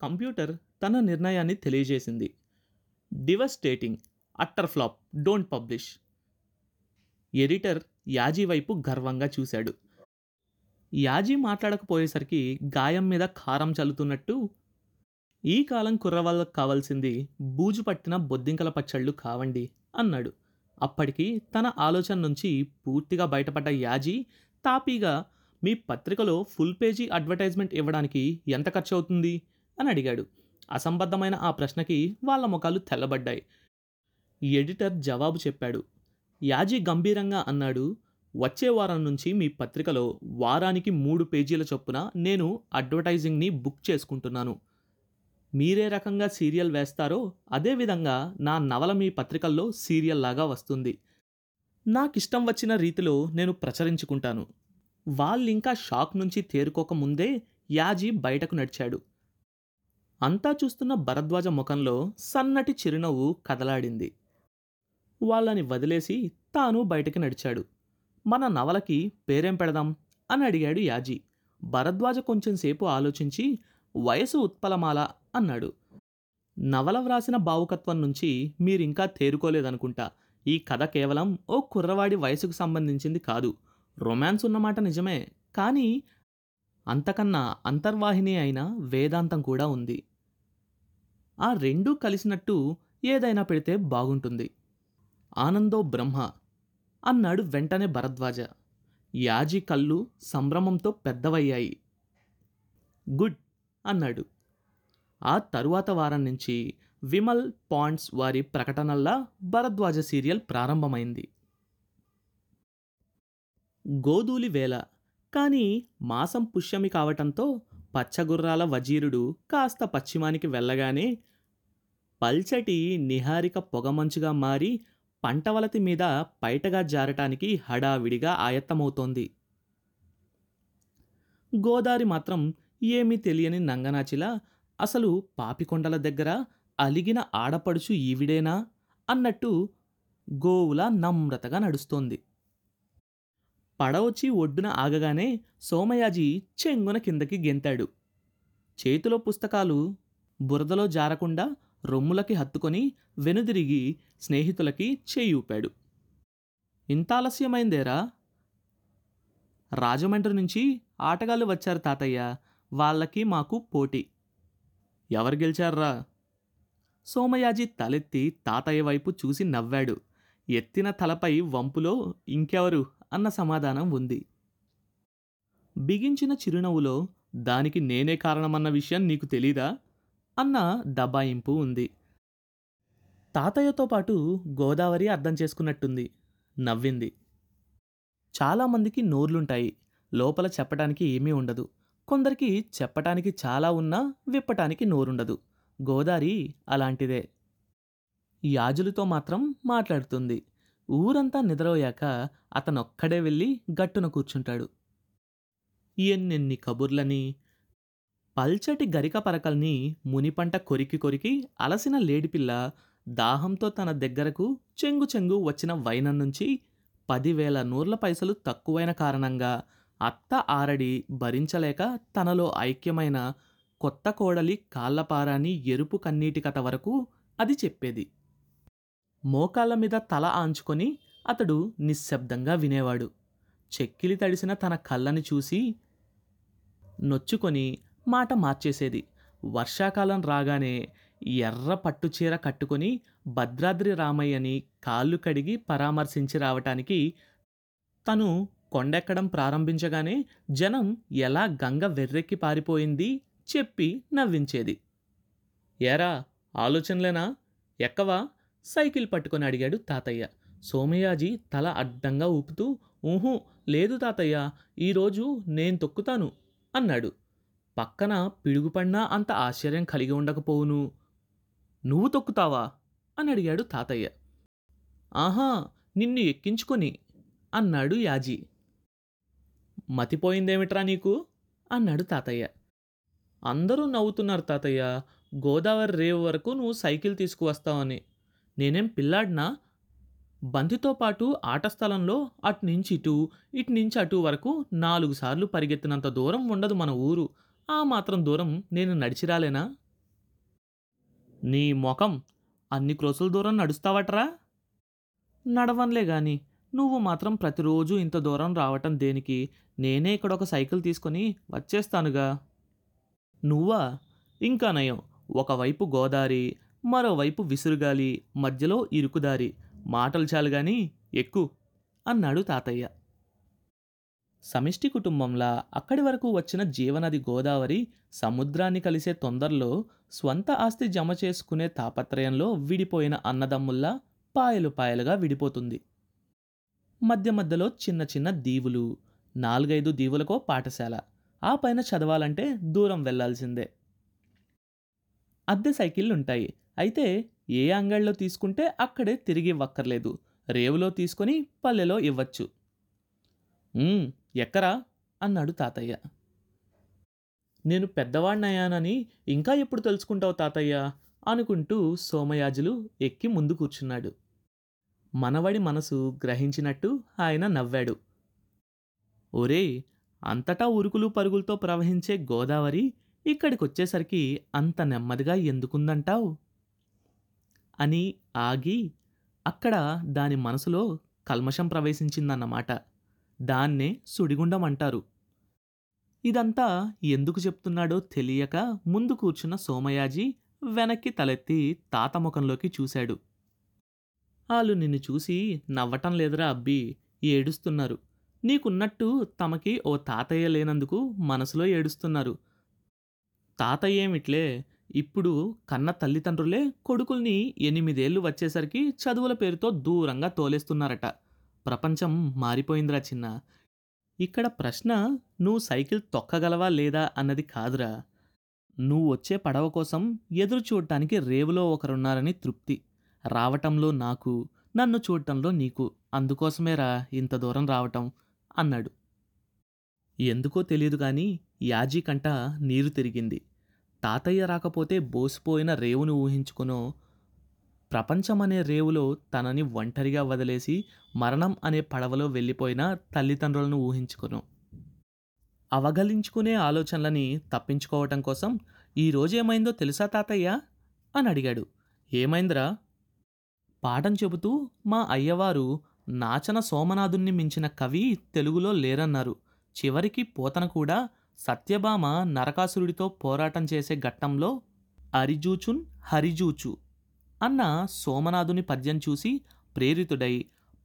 Computer తన నిర్ణయాన్ని తెలియజేసింది. Devastating utter flop don't publish. Editor యాజీ వైపు గర్వంగా చూశాడు. యాజీ మాట్లాడకపోయేసరికి గాయం మీద కారం చల్లుతున్నట్టు ఈ కాలం కుర్రవాళ్ళకు కావాల్సింది బూజు పట్టిన బొద్దింకల పచ్చళ్ళు కావండి అన్నాడు. అప్పటికి తన ఆలోచన నుంచి పూర్తిగా బయటపడ్డ యాజీ తాపీగా మీ పత్రికలో ఫుల్ పేజీ అడ్వర్టైజ్మెంట్ ఇవ్వడానికి ఎంత ఖర్చు అవుతుంది అని అడిగాడు. అసంబద్ధమైన ఆ ప్రశ్నకి వాళ్ళ ముఖాలు తెల్లబడ్డాయి. ఎడిటర్ జవాబు చెప్పాడు. యాజీ గంభీరంగా అన్నాడు వచ్చే వారం నుంచి మీ పత్రికలో వారానికి మూడు పేజీల చొప్పున నేను అడ్వర్టైజింగ్ని బుక్ చేసుకుంటున్నాను. మీరే రకంగా సీరియల్ వేస్తారో అదేవిధంగా నా నవల మీ పత్రికల్లో సీరియల్ లాగా వస్తుంది. నాకిష్టం వచ్చిన రీతిలో నేను ప్రచురించుకుంటాను. వాళ్ళింకా షాక్ నుంచి తేరుకోక ముందే యాజీ బయటకు నడిచాడు. అంతా చూస్తున్న భరద్వాజ ముఖంలో సన్నటి చిరునవ్వు కదలాడింది. వాళ్ళని వదిలేసి తాను బయటకు నడిచాడు. మన నవలకి పేరేం పెడదాం? అని అడిగాడు యాజీ. భరద్వాజ కొంచెంసేపు ఆలోచించి వయసు ఉత్పలమాల అన్నాడు. నవల వ్రాసిన భావుకత్వం నుంచి మీరింకా తేరుకోలేదనుకుంటా. ఈ కథ కేవలం ఓ కుర్రవాడి వయసుకు సంబంధించింది కాదు. రొమాన్స్ ఉన్నమాట నిజమే. కానీ అంతకన్నా అంతర్వాహిని అయిన వేదాంతం కూడా ఉంది. ఆ రెండూ కలిసినట్టు ఏదైనా పెడితే బాగుంటుంది. ఆనందో బ్రహ్మ అన్నాడు వెంటనే భరద్వాజ. యాజీ కళ్ళు సంభ్రమంతో పెద్దవయ్యాయి. గుడ్ అన్నాడు. ఆ తరువాత వారం నుంచి విమల్ పాండ్స్ వారి ప్రకటనల్లా భరద్వాజ సీరియల్ ప్రారంభమైంది. గోధూలి వేళ కానీ మాసం పుష్యమి కావటంతో పచ్చగుర్రాల వజీరుడు కాస్త పశ్చిమానికి వెళ్ళగానే పల్చటి నిహారిక పొగమంచుగా మారి పంటవలతి మీద పైటగా జారటానికి హడావిడిగా ఆయత్తమవుతోంది. గోదారి మాత్రం ఏమీ తెలియని నంగనాచిలా అసలు పాపికొండల దగ్గర అలిగిన ఆడపడుచు ఈవిడేనా? అన్నట్టు గోవుల నమ్రతగా నడుస్తోంది. పడవచ్చి ఒడ్డున ఆగగానే సోమయాజీ చెంగున కిందకి గెంతాడు. చేతిలో పుస్తకాలు బురదలో జారకుండా రొమ్ములకి హత్తుకొని వెనుదిరిగి స్నేహితులకి చేయి ఊపాడు. ఇంత ఆలస్యమైందేరా? రాజమండ్రి నుంచి ఆటగాళ్ళు వచ్చారు తాతయ్య వాళ్ళకి మాకు పోటీ. ఎవరు గెలిచారా సోమయాజీ తలెత్తి తాతయ్య వైపు చూసి నవ్వాడు. ఎత్తిన తలపై వంపులో ఇంకెవరు? అన్న సమాధానం ఉంది. బిగించిన చిరునవ్వులో దానికి నేనే కారణమన్న విషయం నీకు తెలీదా? అన్న దబాయింపు ఉంది. తాతయ్యతో పాటు గోదావరి అర్థం చేసుకున్నట్టుంది. నవ్వింది. చాలామందికి నోర్లుంటాయి. లోపల చెప్పటానికి ఏమీ ఉండదు. కొందరికి చెప్పటానికి చాలా ఉన్నా విప్పటానికి నోరుండదు. గోదారి అలాంటిదే. యాజులతో మాత్రం మాట్లాడుతుంది. ఊరంతా నిద్రపోయాక అతనొక్కడే వెళ్ళి గట్టున కూర్చుంటాడు. ఎన్నెన్ని కబుర్లని పల్చటి గరిక పరకల్ని మునిపంట కొరికి కొరికి అలసిన లేడిపిల్ల దాహంతో తన దగ్గరకు చెంగు చెంగు వచ్చిన వైనం నుంచి పదివేల నూర్ల పైసలు తక్కువైన కారణంగా అత్త ఆరడి భరించలేక తనలో ఐక్యమైన కొత్త కోడలి కాళ్ళపారాని ఎరుపు కన్నీటి కథ వరకు అది చెప్పేది. మోకాళ్ళ మీద తల ఆంచుకొని అతడు నిశ్శబ్దంగా వినేవాడు. చెక్కిలి తడిసిన తన కళ్ళని చూసి నొచ్చుకొని మాట మార్చేసేది. వర్షాకాలం రాగానే ఎర్ర పట్టుచీర కట్టుకొని భద్రాద్రి రామయ్యని కాళ్ళు కడిగి పరామర్శించి రావటానికి తను కొండెక్కడం ప్రారంభించగానే జనం ఎలా గంగ వెర్రెక్కి పారిపోయింది చెప్పి నవ్వించేది. ఏరా ఆలోచనలేనా? ఎక్కవా? సైకిల్ పట్టుకొని అడిగాడు తాతయ్య. సోమయాజీ తల అడ్డంగా ఊపుతూ ఊహూ లేదు తాతయ్య ఈరోజు నేను తొక్కుతాను అన్నాడు. పక్కన పిడుగుపడినా అంత ఆశ్చర్యం కలిగి ఉండకపోవును. నువ్వు తొక్కుతావా? అని అడిగాడు తాతయ్య. ఆహా నిన్ను ఎక్కించుకొని అన్నాడు యాజీ. మతిపోయిందేమిట్రా నీకు? అన్నాడు తాతయ్య. అందరూ నవ్వుతున్నారు తాతయ్య. గోదావరి రేవు వరకు నువ్వు సైకిల్ తీసుకువస్తావని. నేనేం పిల్లాడినా? బంతితో పాటు ఆట స్థలంలో అటు నుంచి ఇటు ఇటు నుంచి అటు వరకు నాలుగు సార్లు పరిగెత్తినంత దూరం ఉండదు మన ఊరు. ఆ మాత్రం దూరం నేను నడిచిరాలేనా నీ మొఖం అన్ని క్రోసుల దూరం నడుస్తావట్రా? నడవంలే గాని నువ్వు మాత్రం ప్రతిరోజు ఇంత దూరం రావటం దేనికి? నేనే ఇక్కడ ఒక సైకిల్ తీసుకొని వచ్చేస్తానుగా. నువ్వా? ఇంకా నయం. ఒకవైపు గోదారి మరోవైపు విసురుగాలి మధ్యలో ఇరుకుదారి మాటలు చాలు గాని ఎక్కు అన్నాడు తాతయ్య. సమిష్టి కుటుంబంలా అక్కడి వరకు వచ్చిన జీవనది గోదావరి సముద్రాన్ని కలిసే తొందరలో స్వంత ఆస్తి జమ చేసుకునే తాపత్రయంలో విడిపోయిన అన్నదమ్ముల్లా పాయలు పాయలుగా విడిపోతుంది. మధ్య మధ్యలో చిన్న చిన్న దీవులు నాలుగైదు దీవులకో పాఠశాల ఆ పైన చదవాలంటే దూరం వెళ్ళాల్సిందే అద్దె సైకిళ్ళు ఉంటాయి. అయితే ఏ అంగళ్ళలో తీసుకుంటే అక్కడే తిరిగి ఇవ్వక్కర్లేదు. రేవులో తీసుకొని పల్లెలో ఇవ్వచ్చు. ఎక్కరా? అన్నాడు తాతయ్య. నేను పెద్దవాణ్ణయ్యానని ఇంకా ఎప్పుడు తెలుసుకుంటావు తాతయ్య? అనుకుంటూ సోమయాజులు ఎక్కి ముందు కూర్చున్నాడు. మనవడి మనసు గ్రహించినట్టు ఆయన నవ్వాడు. ఒరేయ్ అంతటా ఉరుకులు పరుగులతో ప్రవహించే గోదావరి ఇక్కడికొచ్చేసరికి అంత నెమ్మదిగా ఎందుకుందంటావు? అని ఆగి అక్కడ దాని మనసులో కల్మషం ప్రవేశించిందన్నమాట. దాన్నే సుడిగుండం అంటారు ఇదంతా ఎందుకు చెప్తున్నాడో తెలియక ముందు కూర్చున్న సోమయాజీ వెనక్కి తలెత్తి తాత ముఖంలోకి చూశాడు. వాళ్ళు నిన్ను చూసి నవ్వటం లేదురా అబ్బి ఏడుస్తున్నారు. నీకున్నట్టు తమకి ఓ తాతయ్య లేనందుకు మనసులో ఏడుస్తున్నారు. తాతయ్య ఏమిట్లే ఇప్పుడు కన్న తల్లిదండ్రులే కొడుకుల్ని ఎనిమిదేళ్ళు వచ్చేసరికి చదువుల పేరుతో దూరంగా తోలేస్తున్నారట. ప్రపంచం మారిపోయిందిరా చిన్న. ఇక్కడ ప్రశ్న నువ్వు సైకిల్ తొక్కగలవా లేదా అన్నది కాదురా. నువ్వు వచ్చే పడవ కోసం ఎదురు చూడటానికి రేవులో ఒకరున్నారని తృప్తి. రావటంలో నాకు నన్ను చూడటంలో నీకు. అందుకోసమేరా ఇంత దూరం రావటం అన్నాడు. ఎందుకో తెలియదు కానీ యాజీ కంట నీరు తిరిగింది. తాతయ్య రాకపోతే బోసిపోయిన రేవును ఊహించుకునో ప్రపంచమనే రేవులో తనని ఒంటరిగా వదిలేసి మరణం అనే పడవలో వెళ్ళిపోయిన తల్లిదండ్రులను ఊహించుకును. అవగలించుకునే ఆలోచనలని తప్పించుకోవటం కోసం ఈ రోజేమైందో తెలుసా తాతయ్య? అని అడిగాడు. ఏమైందిరా? పాఠం చెబుతూ మా అయ్యవారు నాచన సోమనాథుణ్ణి మించిన కవి తెలుగులో లేరన్నారు. చివరికి పోతన కూడా సత్యభామ నరకాసురుడితో పోరాటం చేసే ఘట్టంలో అరిజూచున్ హరిజూచు అన్న సోమనాథుని పద్యం చూసి ప్రేరితుడై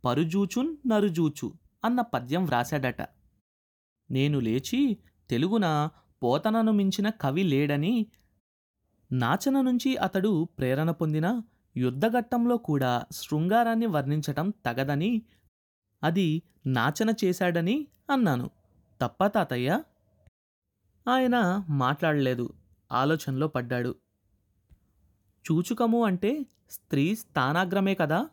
పరుజూచున్ నరుజూచు అన్న పద్యం వ్రాశాడట. నేను లేచి తెలుగున పోతనను మించిన కవి లేడని నాచన నుంచి అతడు ప్రేరణ పొందిన యుద్ధఘట్టంలో కూడా శృంగారాన్ని వర్ణించటం తగదని అది నాచన చేశాడని అన్నాను. తప్ప తాతయ్య? ఆయన మాట్లాడలేదు. ఆలోచనలో పడ్డాడు. చూచుకము అంటే స్త్రీ స్థానాగ్రమే కదా?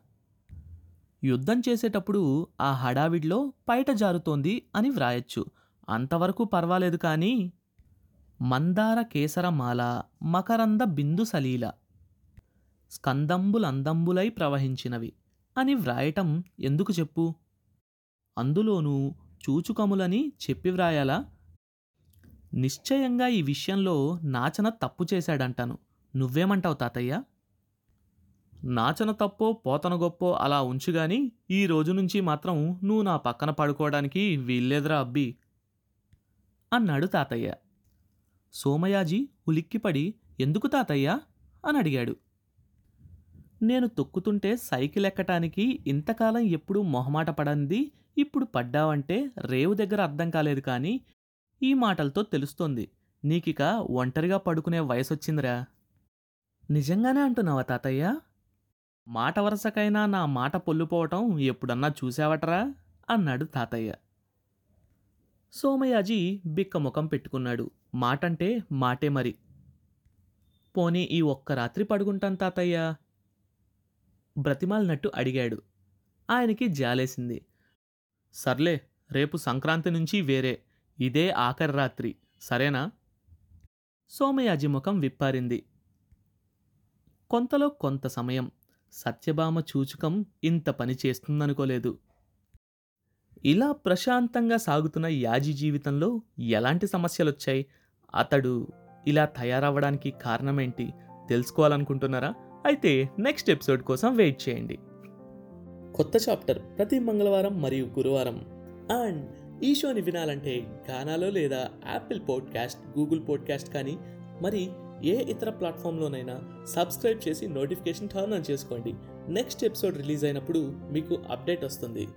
యుద్ధం చేసేటప్పుడు ఆ హడావిడిలో పైట జారుతోంది అని వ్రాయచ్చు. అంతవరకు పర్వాలేదు కానీ మందార కేసరమాల మకరంద బిందు సలీల స్కందంబులందంబులై ప్రవహించినవి అని వ్రాయటం ఎందుకు చెప్పు? అందులోనూ చూచుకములని చెప్పి వ్రాయాలా? నిశ్చయంగా ఈ విషయంలో నాచన తప్పు చేశాడంటాను. నువ్వేమంటావు తాతయ్య? నాచన తప్పో పోతన గొప్పో అలా ఉంచుగాని ఈ రోజు నుంచి మాత్రం నువ్వు నా పక్కన పడుకోవడానికి వీల్లేదురా అబ్బి. అన్నాడు తాతయ్య. సోమయాజీ ఉలిక్కిపడి ఎందుకు తాతయ్య? అని అడిగాడు. నేను తొక్కుతుంటే సైకిల్ ఎక్కటానికి ఇంతకాలం ఎప్పుడూ మొహమాట పడంది ఇప్పుడు పడ్డావంటే రేవు దగ్గర అర్థం కాలేదు కానీ ఈ మాటలతో తెలుస్తోంది. నీకిక ఒంటరిగా పడుకునే వయసొచ్చిందిరా. నిజంగానే అంటున్నావా తాతయ్య? మాట వరసకైనా నా మాట పొల్లుపోవటం ఎప్పుడన్నా చూసావటరా? అన్నాడు తాతయ్య. సోమయాజీ బిక్క ముఖం పెట్టుకున్నాడు. మాటంటే మాటే మరి. పోనీ ఈ ఒక్క రాత్రి పడుకుంటాను తాతయ్య? బ్రతిమాలినట్టు అడిగాడు. ఆయనకి జాలేసింది. సర్లే రేపు సంక్రాంతి నుంచి వేరే. ఇదే ఆఖరి రాత్రి. సరేనా? సోమయాజి ముఖం విప్పారింది. కొంతలో కొంత సమయం సత్యభామ చూచుకం ఇంత పని చేస్తుందనుకోలేదు. ఇలా ప్రశాంతంగా సాగుతున్న యాజీ జీవితంలో ఎలాంటి సమస్యలొచ్చాయి? అతడు ఇలా తయారవ్వడానికి కారణమేంటి? తెలుసుకోవాలనుకుంటున్నారా? అయితే నెక్స్ట్ ఎపిసోడ్ కోసం వెయిట్ చేయండి. కొత్త చాప్టర్ ప్రతి మంగళవారం మరియు గురువారం. అండ్ ఈ షోని వినాలంటే గానాలో లేదా యాపిల్ పాడ్కాస్ట్ గూగుల్ పాడ్కాస్ట్ కానీ మరి ఏ ఇతర ప్లాట్ఫామ్లోనైనా సబ్స్క్రైబ్ చేసి నోటిఫికేషన్ టర్న్ ఆన్ చేసుకోండి. నెక్స్ట్ ఎపిసోడ్ రిలీజ్ అయినప్పుడు మీకు అప్డేట్ వస్తుంది.